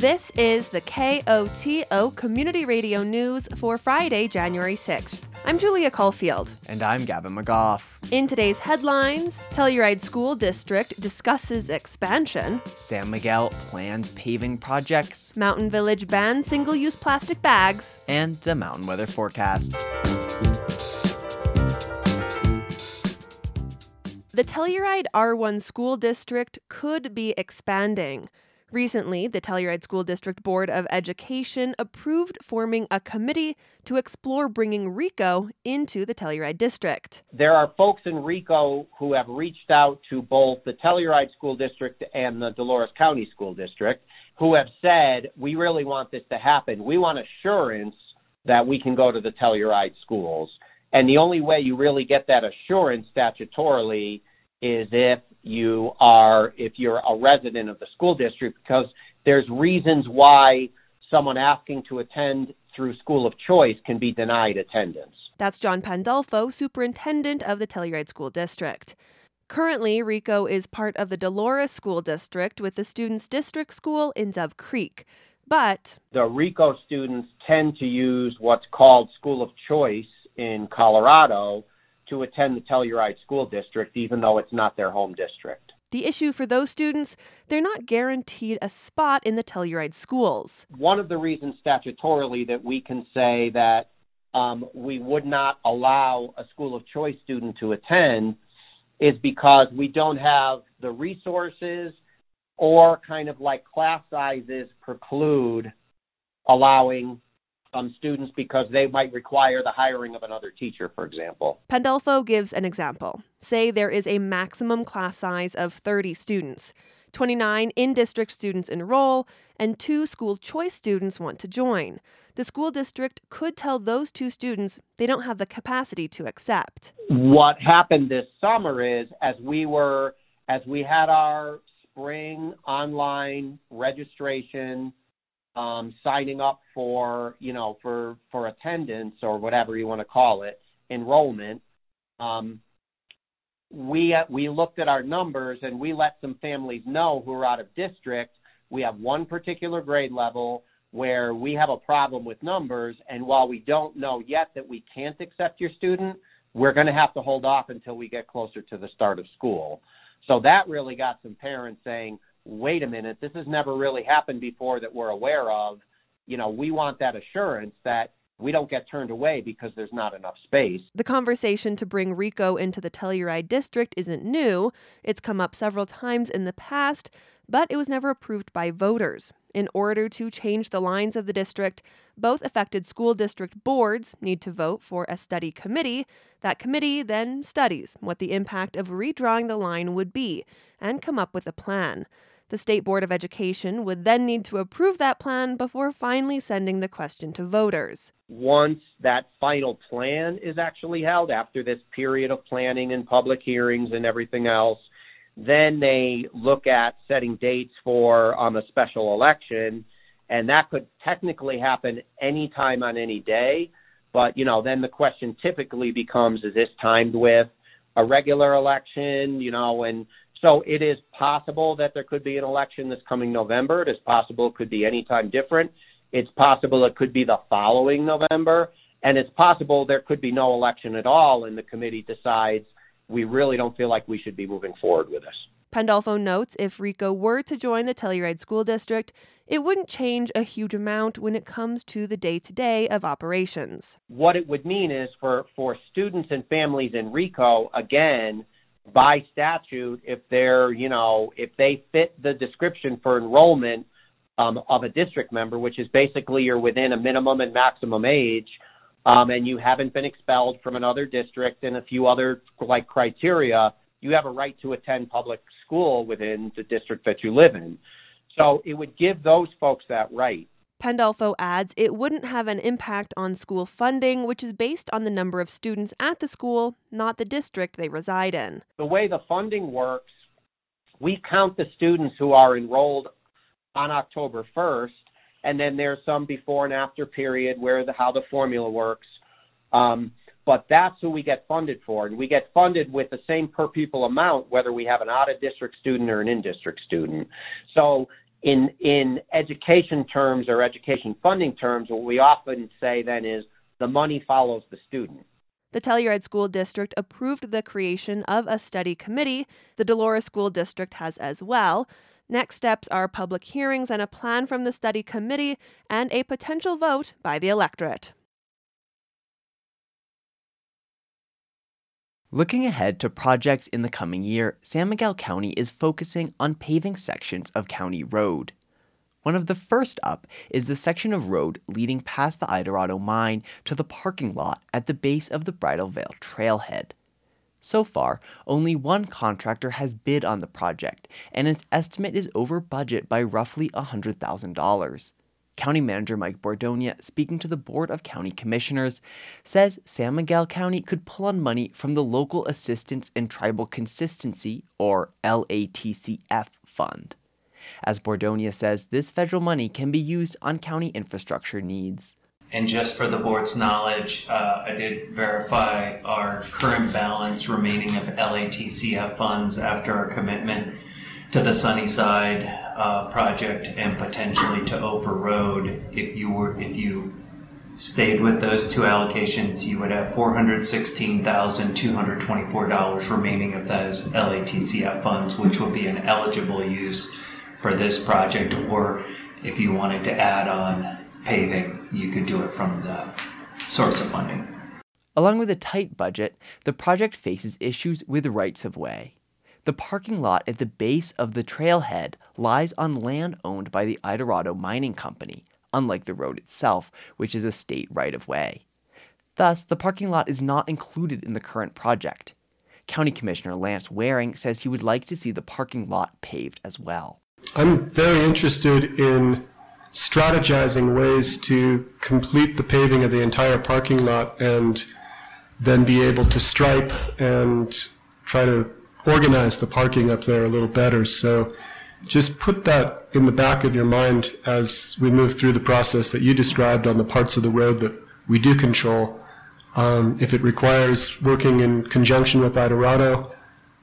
This is the KOTO Community Radio News for Friday, January 6th. I'm Julia Caulfield. And I'm Gavin McGough. In today's headlines, Telluride School District discusses expansion. San Miguel plans paving projects. Mountain Village bans single use plastic bags. And a mountain weather forecast. The Telluride R1 School District could be expanding. Recently, the Telluride School District Board of Education approved forming a committee to explore bringing RICO into the Telluride District. There are folks in RICO who have reached out to both the Telluride School District and the Dolores County School District who have said, we really want this to happen. We want assurance that we can go to the Telluride schools. And the only way you really get that assurance statutorily is if you are if you're a resident of the school district because there's reasons why someone asking to attend through school of choice can be denied attendance. That's John Pandolfo, superintendent of the Telluride School District. Currently, RICO is part of the Dolores School District with the students' district school in Dove Creek. But the RICO students tend to use what's called school of choice in Colorado to attend the Telluride School District, even though it's not their home district. The issue for those students, they're not guaranteed a spot in the Telluride schools. One of the reasons statutorily that we can say that um, we would not allow a school of choice student to attend is because we don't have the resources or kind of like class sizes preclude allowing um, students because they might require the hiring of another teacher, for example. Pandolfo gives an example. Say there is a maximum class size of 30 students. 29 in district students enroll, and two school choice students want to join. The school district could tell those two students they don't have the capacity to accept. What happened this summer is as we were as we had our spring online registration um, signing up for you know for for attendance or whatever you want to call it enrollment um, we we looked at our numbers and we let some families know who are out of district. We have one particular grade level where we have a problem with numbers and while we don't know yet that we can't accept your student we're going to have to hold off until we get closer to the start of school. So that really got some parents saying wait a minute, this has never really happened before that we're aware of. You know, we want that assurance that we don't get turned away because there's not enough space. The conversation to bring RICO into the Telluride district isn't new. It's come up several times in the past, but it was never approved by voters. In order to change the lines of the district, both affected school district boards need to vote for a study committee. That committee then studies what the impact of redrawing the line would be and come up with a plan. The State Board of Education would then need to approve that plan before finally sending the question to voters. Once that final plan is actually held, after this period of planning and public hearings and everything else, then they look at setting dates for um, a special election, and that could technically happen anytime on any day. But you know, then the question typically becomes: Is this timed with a regular election? You know, and so it is possible that there could be an election this coming November. It is possible it could be any time different. It's possible it could be the following November. And it's possible there could be no election at all and the committee decides we really don't feel like we should be moving forward with this. Pandolfo notes if RICO were to join the Telluride School District, it wouldn't change a huge amount when it comes to the day to day of operations. What it would mean is for, for students and families in RICO, again, by statute if they're you know if they fit the description for enrollment um, of a district member, which is basically you're within a minimum and maximum age, um, and you haven't been expelled from another district and a few other like criteria, you have a right to attend public school within the district that you live in. So it would give those folks that right. Pandolfo adds it wouldn't have an impact on school funding, which is based on the number of students at the school, not the district they reside in. The way the funding works, we count the students who are enrolled on October 1st, and then there's some before and after period where the how the formula works. Um, but that's who we get funded for, and we get funded with the same per pupil amount whether we have an out of district student or an in district student. So in in education terms or education funding terms, what we often say then is the money follows the student. The Telluride School District approved the creation of a study committee. The Dolores School District has as well. Next steps are public hearings and a plan from the study committee and a potential vote by the electorate. Looking ahead to projects in the coming year, San Miguel County is focusing on paving sections of County Road. One of the first up is the section of road leading past the Idarado mine to the parking lot at the base of the Bridal Veil trailhead. So far, only one contractor has bid on the project, and its estimate is over budget by roughly $100,000. County Manager Mike Bordogna, speaking to the Board of County Commissioners, says San Miguel County could pull on money from the Local Assistance and Tribal Consistency, or LATCF, fund. As Bordogna says, this federal money can be used on county infrastructure needs. And just for the board's knowledge, uh, I did verify our current balance remaining of LATCF funds after our commitment to the Sunnyside uh, project and potentially to Ophir Road. If you were, if you stayed with those two allocations, you would have four hundred sixteen thousand two hundred twenty-four dollars remaining of those LATCF funds, which would be an eligible use for this project. Or if you wanted to add on paving, you could do it from the source of funding. Along with a tight budget, the project faces issues with rights of way. The parking lot at the base of the trailhead lies on land owned by the Idarado Mining Company, unlike the road itself, which is a state right of way. Thus, the parking lot is not included in the current project. County Commissioner Lance Waring says he would like to see the parking lot paved as well. I'm very interested in strategizing ways to complete the paving of the entire parking lot and then be able to stripe and try to organize the parking up there a little better. So just put that in the back of your mind as we move through the process that you described on the parts of the road that we do control. Um, if it requires working in conjunction with Idarado,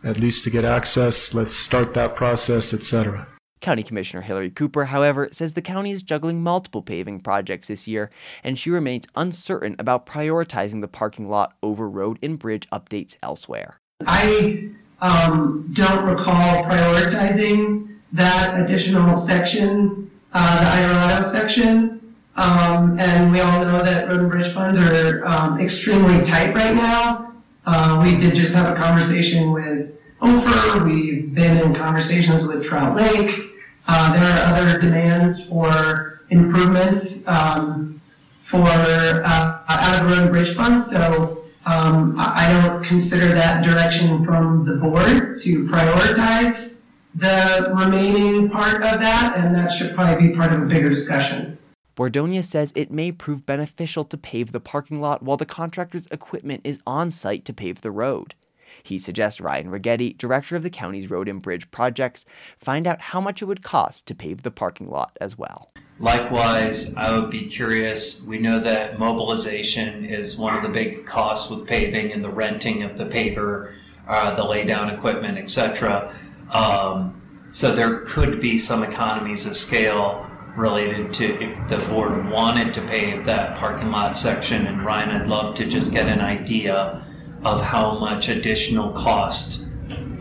at least to get access, let's start that process, etc. County Commissioner Hillary Cooper, however, says the county is juggling multiple paving projects this year, and she remains uncertain about prioritizing the parking lot over road and bridge updates elsewhere. I um, don't recall prioritizing that additional section, uh, the Idarado section. Um, and we all know that road and bridge funds are um, extremely tight right now. Uh, we did just have a conversation with Ophir. We've been in conversations with Trout Lake. Uh, there are other demands for improvements um, for uh, out of road and bridge funds. So um, I don't consider that direction from the board to prioritize the remaining part of that, and that should probably be part of a bigger discussion. Bordogna says it may prove beneficial to pave the parking lot while the contractor's equipment is on site to pave the road. He suggests Ryan Rigetti, director of the county's road and bridge projects, find out how much it would cost to pave the parking lot as well. Likewise, I would be curious. We know that mobilization is one of the big costs with paving and the renting of the paver, uh, the laydown equipment, etc. Um, so there could be some economies of scale related to if the board wanted to pave that parking lot section. And Ryan, I'd love to just get an idea of how much additional cost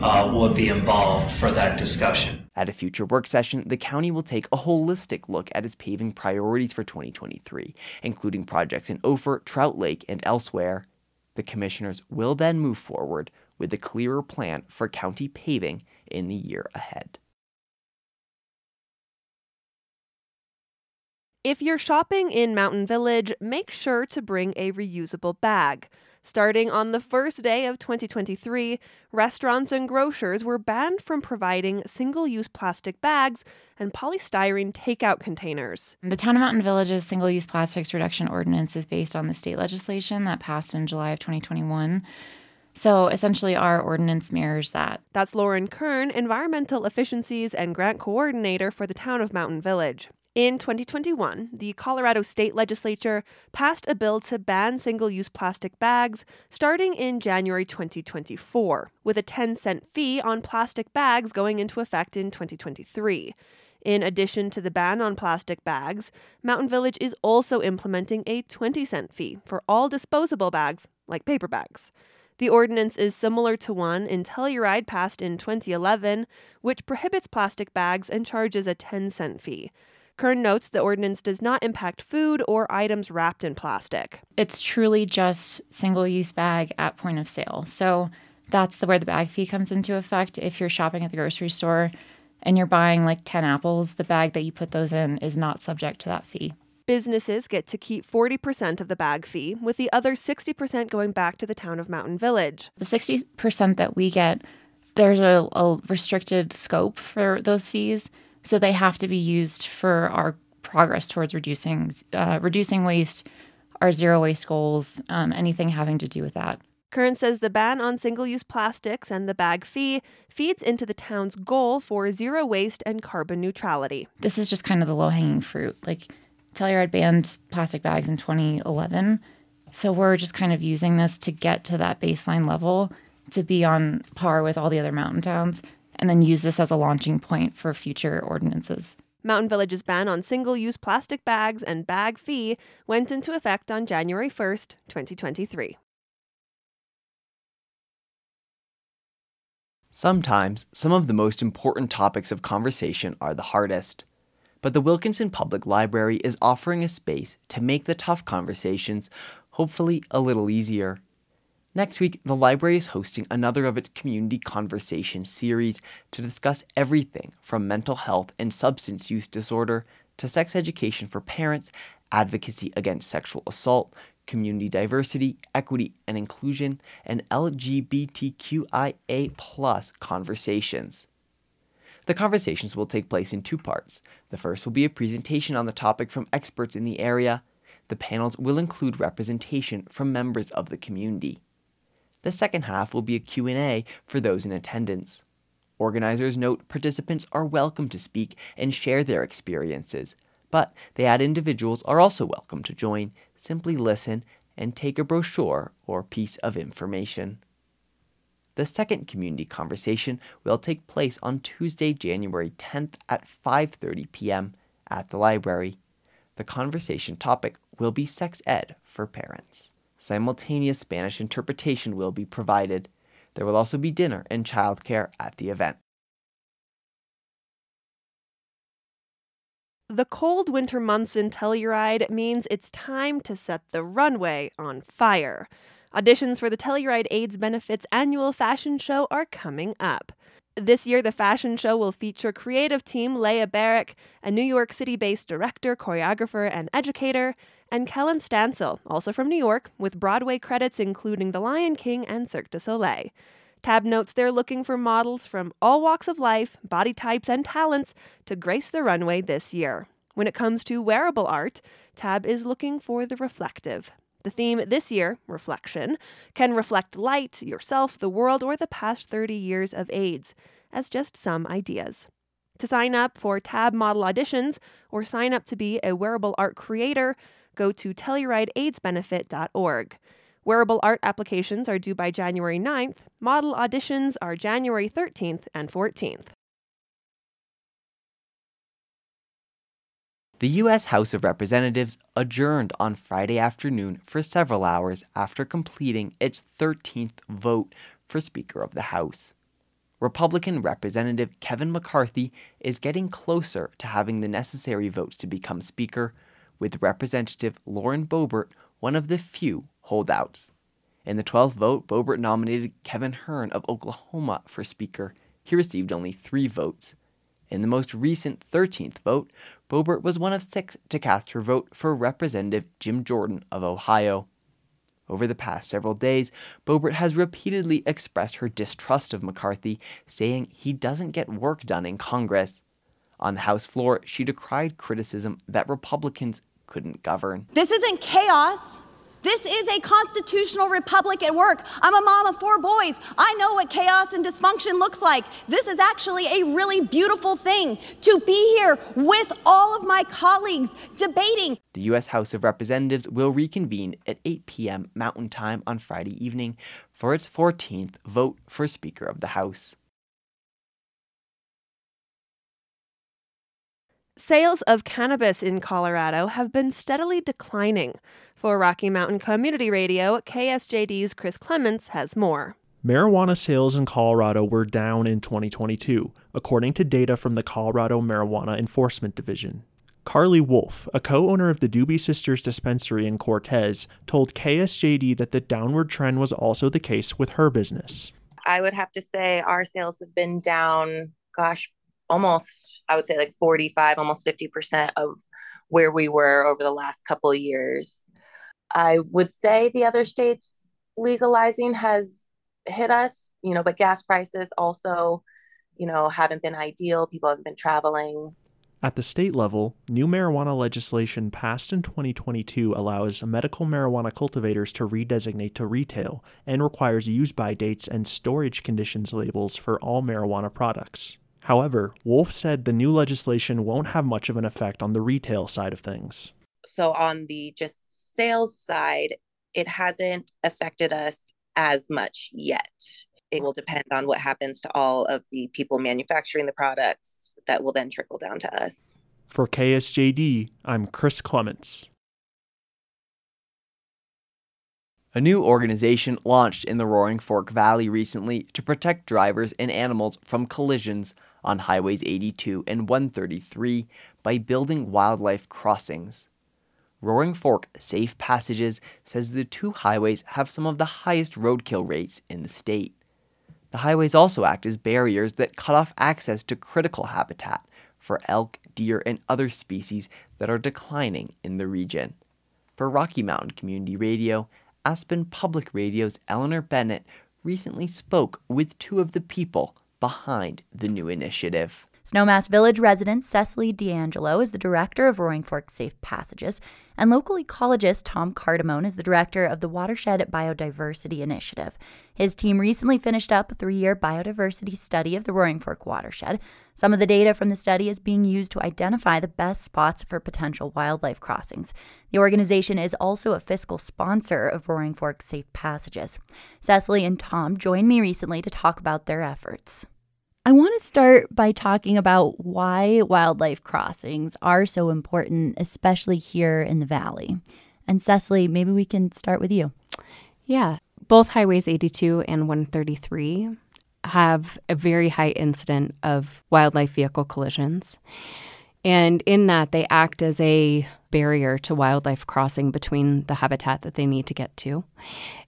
uh, would be involved for that discussion. At a future work session, the county will take a holistic look at its paving priorities for 2023, including projects in Ophir, Trout Lake, and elsewhere. The commissioners will then move forward with a clearer plan for county paving in the year ahead. If you're shopping in Mountain Village, make sure to bring a reusable bag. Starting on the first day of 2023, restaurants and grocers were banned from providing single use plastic bags and polystyrene takeout containers. The Town of Mountain Village's single use plastics reduction ordinance is based on the state legislation that passed in July of 2021. So essentially, our ordinance mirrors that. That's Lauren Kern, Environmental Efficiencies and Grant Coordinator for the Town of Mountain Village. In 2021, the Colorado State Legislature passed a bill to ban single use plastic bags starting in January 2024, with a 10 cent fee on plastic bags going into effect in 2023. In addition to the ban on plastic bags, Mountain Village is also implementing a 20 cent fee for all disposable bags, like paper bags. The ordinance is similar to one in Telluride passed in 2011, which prohibits plastic bags and charges a 10 cent fee. Kern notes the ordinance does not impact food or items wrapped in plastic. It's truly just single use bag at point of sale. So that's the where the bag fee comes into effect. If you're shopping at the grocery store, and you're buying like 10 apples, the bag that you put those in is not subject to that fee. Businesses get to keep 40% of the bag fee, with the other 60% going back to the town of Mountain Village. The 60% that we get, there's a, a restricted scope for those fees, so they have to be used for our progress towards reducing uh, reducing waste, our zero waste goals, um, anything having to do with that. Kern says the ban on single use plastics and the bag fee feeds into the town's goal for zero waste and carbon neutrality. This is just kind of the low hanging fruit. Like Telluride banned plastic bags in 2011. So we're just kind of using this to get to that baseline level to be on par with all the other mountain towns and then use this as a launching point for future ordinances. Mountain Village's ban on single use plastic bags and bag fee went into effect on January 1st, 2023. Sometimes, some of the most important topics of conversation are the hardest. But the Wilkinson Public Library is offering a space to make the tough conversations hopefully a little easier. Next week, the library is hosting another of its community conversation series to discuss everything from mental health and substance use disorder to sex education for parents, advocacy against sexual assault, community diversity, equity and inclusion, and LGBTQIA conversations. The conversations will take place in two parts. The first will be a presentation on the topic from experts in the area. The panels will include representation from members of the community. The second half will be a Q&A for those in attendance. Organizers note participants are welcome to speak and share their experiences, but they add individuals are also welcome to join simply listen and take a brochure or piece of information. The second community conversation will take place on Tuesday, January 10th at 5:30 p.m. at the library. The conversation topic will be sex ed for parents. Simultaneous Spanish interpretation will be provided. There will also be dinner and childcare at the event. The cold winter months in Telluride means it's time to set the runway on fire. Auditions for the Telluride AIDS Benefits annual fashion show are coming up. This year, the fashion show will feature creative team Leah Barrick, a New York City based director, choreographer, and educator, and Kellen Stansel, also from New York, with Broadway credits including The Lion King and Cirque du Soleil. Tab notes they're looking for models from all walks of life, body types, and talents to grace the runway this year. When it comes to wearable art, Tab is looking for the reflective. The theme this year, reflection, can reflect light, yourself, the world, or the past 30 years of AIDS, as just some ideas. To sign up for Tab model auditions or sign up to be a wearable art creator, go to TellurideAIDSbenefit.org. Wearable art applications are due by January 9th. Model auditions are January 13th and 14th. The U.S. House of Representatives adjourned on Friday afternoon for several hours after completing its 13th vote for Speaker of the House. Republican Representative Kevin McCarthy is getting closer to having the necessary votes to become Speaker, with Representative Lauren Boebert one of the few holdouts. In the 12th vote, Boebert nominated Kevin Hern of Oklahoma for Speaker. He received only three votes. In the most recent 13th vote, Boebert was one of six to cast her vote for Representative Jim Jordan of Ohio. Over the past several days, Boebert has repeatedly expressed her distrust of McCarthy, saying he doesn't get work done in Congress. On the House floor, she decried criticism that Republicans couldn't govern. This isn't chaos. This is a constitutional republic at work. I'm a mom of four boys. I know what chaos and dysfunction looks like. This is actually a really beautiful thing to be here with all of my colleagues debating. The U.S. House of Representatives will reconvene at 8 p.m. Mountain Time on Friday evening for its 14th vote for Speaker of the House. Sales of cannabis in Colorado have been steadily declining. For Rocky Mountain Community Radio, KSJD's Chris Clements has more. Marijuana sales in Colorado were down in 2022, according to data from the Colorado Marijuana Enforcement Division. Carly Wolf, a co owner of the Doobie Sisters dispensary in Cortez, told KSJD that the downward trend was also the case with her business. I would have to say our sales have been down, gosh, almost, I would say like 45, almost 50% of where we were over the last couple of years. I would say the other states legalizing has hit us, you know, but gas prices also, you know, haven't been ideal. People haven't been traveling. At the state level, new marijuana legislation passed in 2022 allows medical marijuana cultivators to redesignate to retail and requires use by dates and storage conditions labels for all marijuana products. However, Wolf said the new legislation won't have much of an effect on the retail side of things. So, on the just sales side, it hasn't affected us as much yet it will depend on what happens to all of the people manufacturing the products that will then trickle down to us. For KSJD, I'm Chris Clements. A new organization launched in the Roaring Fork Valley recently to protect drivers and animals from collisions on Highways 82 and 133 by building wildlife crossings. Roaring Fork Safe Passages says the two highways have some of the highest roadkill rates in the state. The highways also act as barriers that cut off access to critical habitat for elk, deer, and other species that are declining in the region. For Rocky Mountain Community Radio, Aspen Public Radio's Eleanor Bennett recently spoke with two of the people behind the new initiative. Snowmass Village resident Cecily D'Angelo is the director of Roaring Fork Safe Passages, and local ecologist Tom Cardamone is the director of the Watershed Biodiversity Initiative. His team recently finished up a three year biodiversity study of the Roaring Fork watershed. Some of the data from the study is being used to identify the best spots for potential wildlife crossings. The organization is also a fiscal sponsor of Roaring Fork Safe Passages. Cecily and Tom joined me recently to talk about their efforts. I want to start by talking about why wildlife crossings are so important, especially here in the valley. And Cecily, maybe we can start with you. Yeah, both highways 82 and 133 have a very high incident of wildlife vehicle collisions. And in that, they act as a barrier to wildlife crossing between the habitat that they need to get to.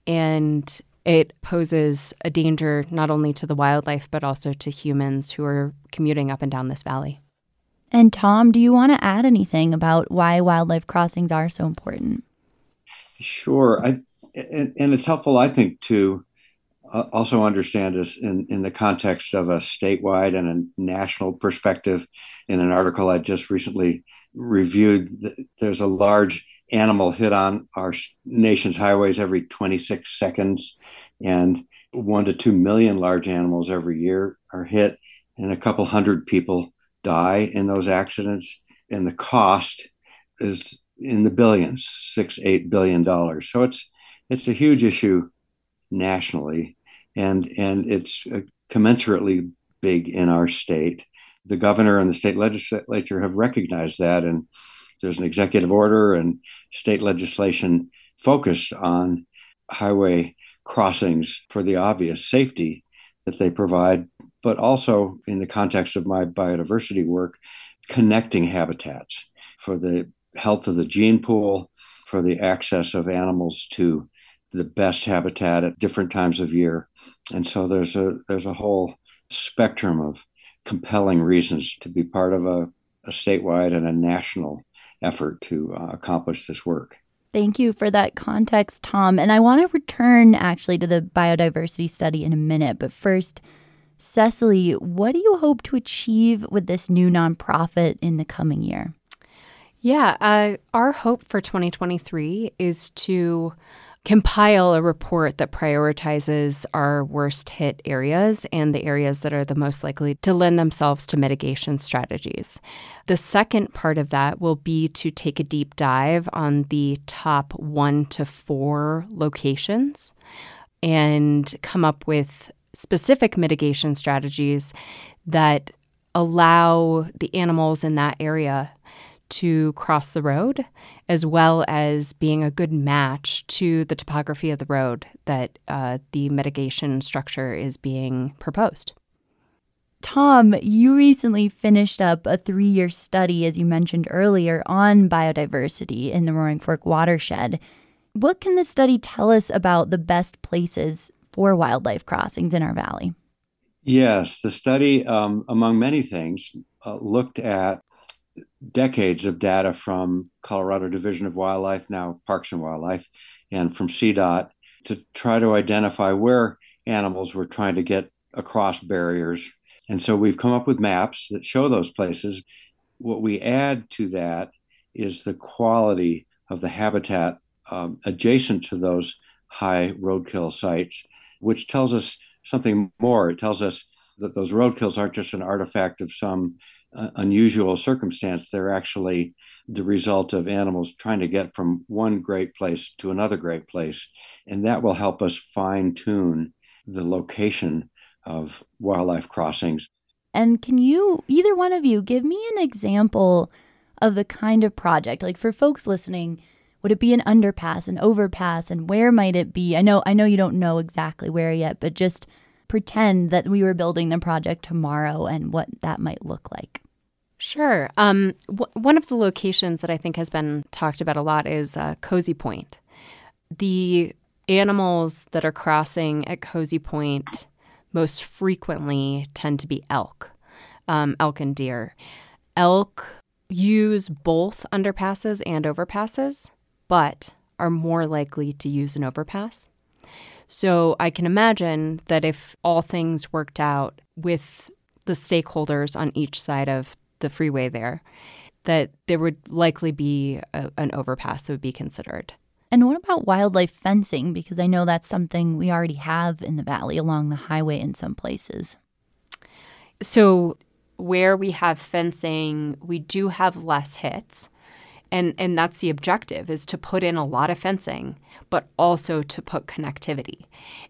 And it poses a danger not only to the wildlife, but also to humans who are commuting up and down this valley. And Tom, do you want to add anything about why wildlife crossings are so important? Sure. I, and, and it's helpful, I think, to uh, also understand this in, in the context of a statewide and a national perspective. In an article I just recently reviewed, there's a large animal hit on our nation's highways every 26 seconds, and one to two million large animals every year are hit, and a couple hundred people die in those accidents. And the cost is in the billions, six, eight billion dollars. So it's it's a huge issue nationally, and and it's uh, commensurately big in our state. The governor and the state legislature have recognized that, and there's an executive order and state legislation focused on highway crossings for the obvious safety that they provide, but also in the context of my biodiversity work, connecting habitats for the health of the gene pool, for the access of animals to the best habitat at different times of year. And so there's a there's a whole spectrum of compelling reasons to be part of a, a statewide and a national effort to uh, accomplish this work. Thank you for that context, Tom. And I want to return actually to the biodiversity study in a minute. But first, Cecily, what do you hope to achieve with this new nonprofit in the coming year? Yeah, uh, our hope for 2023 is to compile a report that prioritizes our worst hit areas and the areas that are the most likely to lend themselves to mitigation strategies. The second part of that will be to take a deep dive on the top one to four locations and come up with specific mitigation strategies that allow the animals in that area to cross the road, as well as being a good match to the topography of the road that uh, the mitigation structure is being proposed. Tom, you recently finished up a three year study, as you mentioned earlier, on biodiversity in the Roaring Fork watershed. What can this study tell us about the best places for wildlife crossings in our valley? Yes, the study, um, among many things, uh, looked at decades of data from Colorado Division of Wildlife, now Parks and Wildlife, and from CDOT to try to identify where animals were trying to get across barriers. And so we've come up with maps that show those places. What we add to that is the quality of the habitat um, adjacent to those high roadkill sites, which tells us something more. It tells us that those roadkills aren't just an artifact of some unusual circumstance. They're actually the result of animals trying to get from one great place to another great place. And that will help us fine tune the location of wildlife crossings. And can you, either one of you, give me an example of the kind of project? Like for folks listening, would it be an underpass, an overpass, and where might it be? I know I know you don't know exactly where yet, but just pretend that we were building the project tomorrow and what that might look like. Sure. Um, w- one of the locations that I think has been talked about a lot is uh, Cozy Point. The animals that are crossing at Cozy Point most frequently tend to be elk, um, elk and deer. Elk use both underpasses and overpasses, but are more likely to use an overpass. So I can imagine that if all things worked out with the stakeholders on each side of the freeway there, that there would likely be a, an overpass that would be considered. And what about wildlife fencing? Because I know that's something we already have in the valley along the highway in some places. So, where we have fencing, we do have less hits. And, and that's the objective is to put in a lot of fencing but also to put connectivity.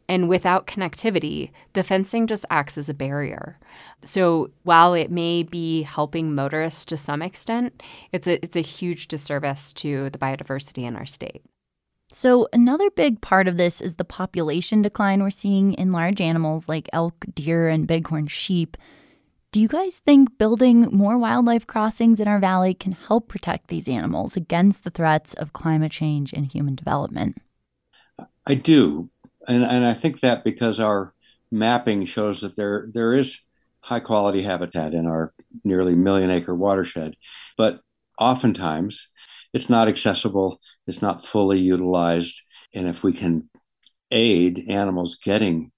And without connectivity the fencing just acts as a barrier. So while it may be helping motorists to some extent it's a, it's a huge disservice to the biodiversity in our state. So, another big part of this is the population decline we're seeing in large animals like elk, deer, and bighorn sheep. Do you guys think building more wildlife crossings in our valley can help protect these animals against the threats of climate change and human development? I do. And, and I think that because our mapping shows that there, there is high quality habitat in our nearly million acre watershed. But oftentimes, it's not accessible, it's not fully utilized. And if we can aid animals getting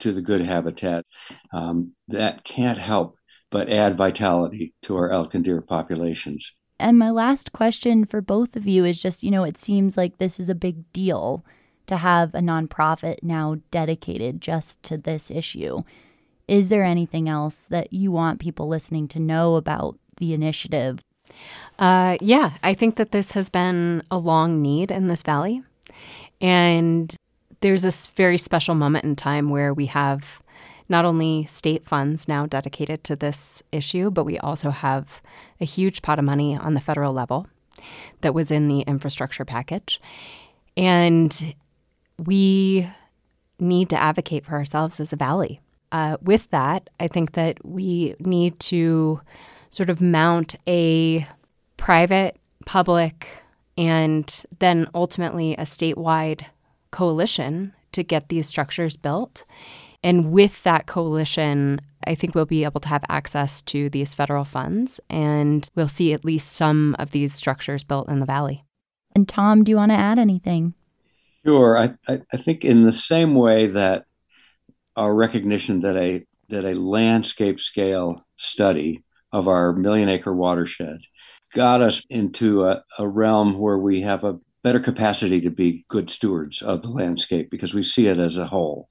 to the good habitat, um, that can't help but add vitality to our elk and deer populations. And my last question for both of you is just you know, it seems like this is a big deal to have a nonprofit now dedicated just to this issue. Is there anything else that you want people listening to know about the initiative? Uh, yeah, I think that this has been a long need in this valley. And there's this very special moment in time where we have not only state funds now dedicated to this issue, but we also have a huge pot of money on the federal level that was in the infrastructure package. And we need to advocate for ourselves as a valley. Uh, with that, I think that we need to sort of mount a private, public, and then ultimately a statewide coalition to get these structures built. And with that coalition, I think we'll be able to have access to these federal funds and we'll see at least some of these structures built in the valley. And Tom, do you want to add anything? Sure. I, I, I think in the same way that our recognition that a that a landscape scale study of our million acre watershed got us into a, a realm where we have a better capacity to be good stewards of the landscape because we see it as a whole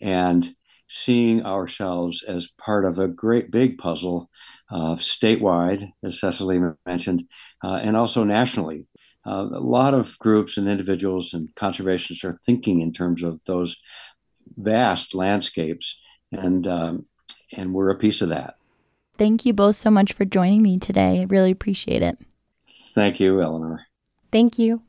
and seeing ourselves as part of a great big puzzle uh, statewide, as Cecily mentioned, uh, and also nationally. Uh, a lot of groups and individuals and conservationists are thinking in terms of those vast landscapes, and um, and we're a piece of that. Thank you both so much for joining me today. I really appreciate it. Thank you, Eleanor. Thank you.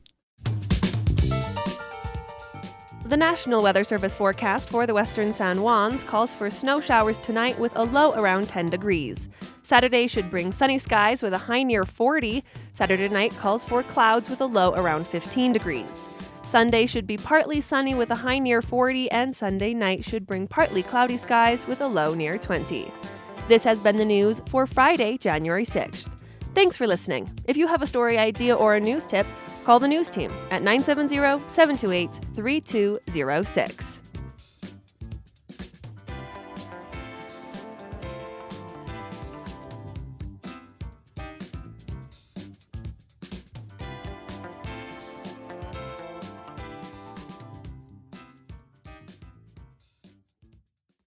The National Weather Service forecast for the western San Juans calls for snow showers tonight with a low around 10 degrees. Saturday should bring sunny skies with a high near 40. Saturday night calls for clouds with a low around 15 degrees. Sunday should be partly sunny with a high near 40, and Sunday night should bring partly cloudy skies with a low near 20. This has been the news for Friday, January 6th. Thanks for listening. If you have a story idea or a news tip, call the news team at 970 728 3206.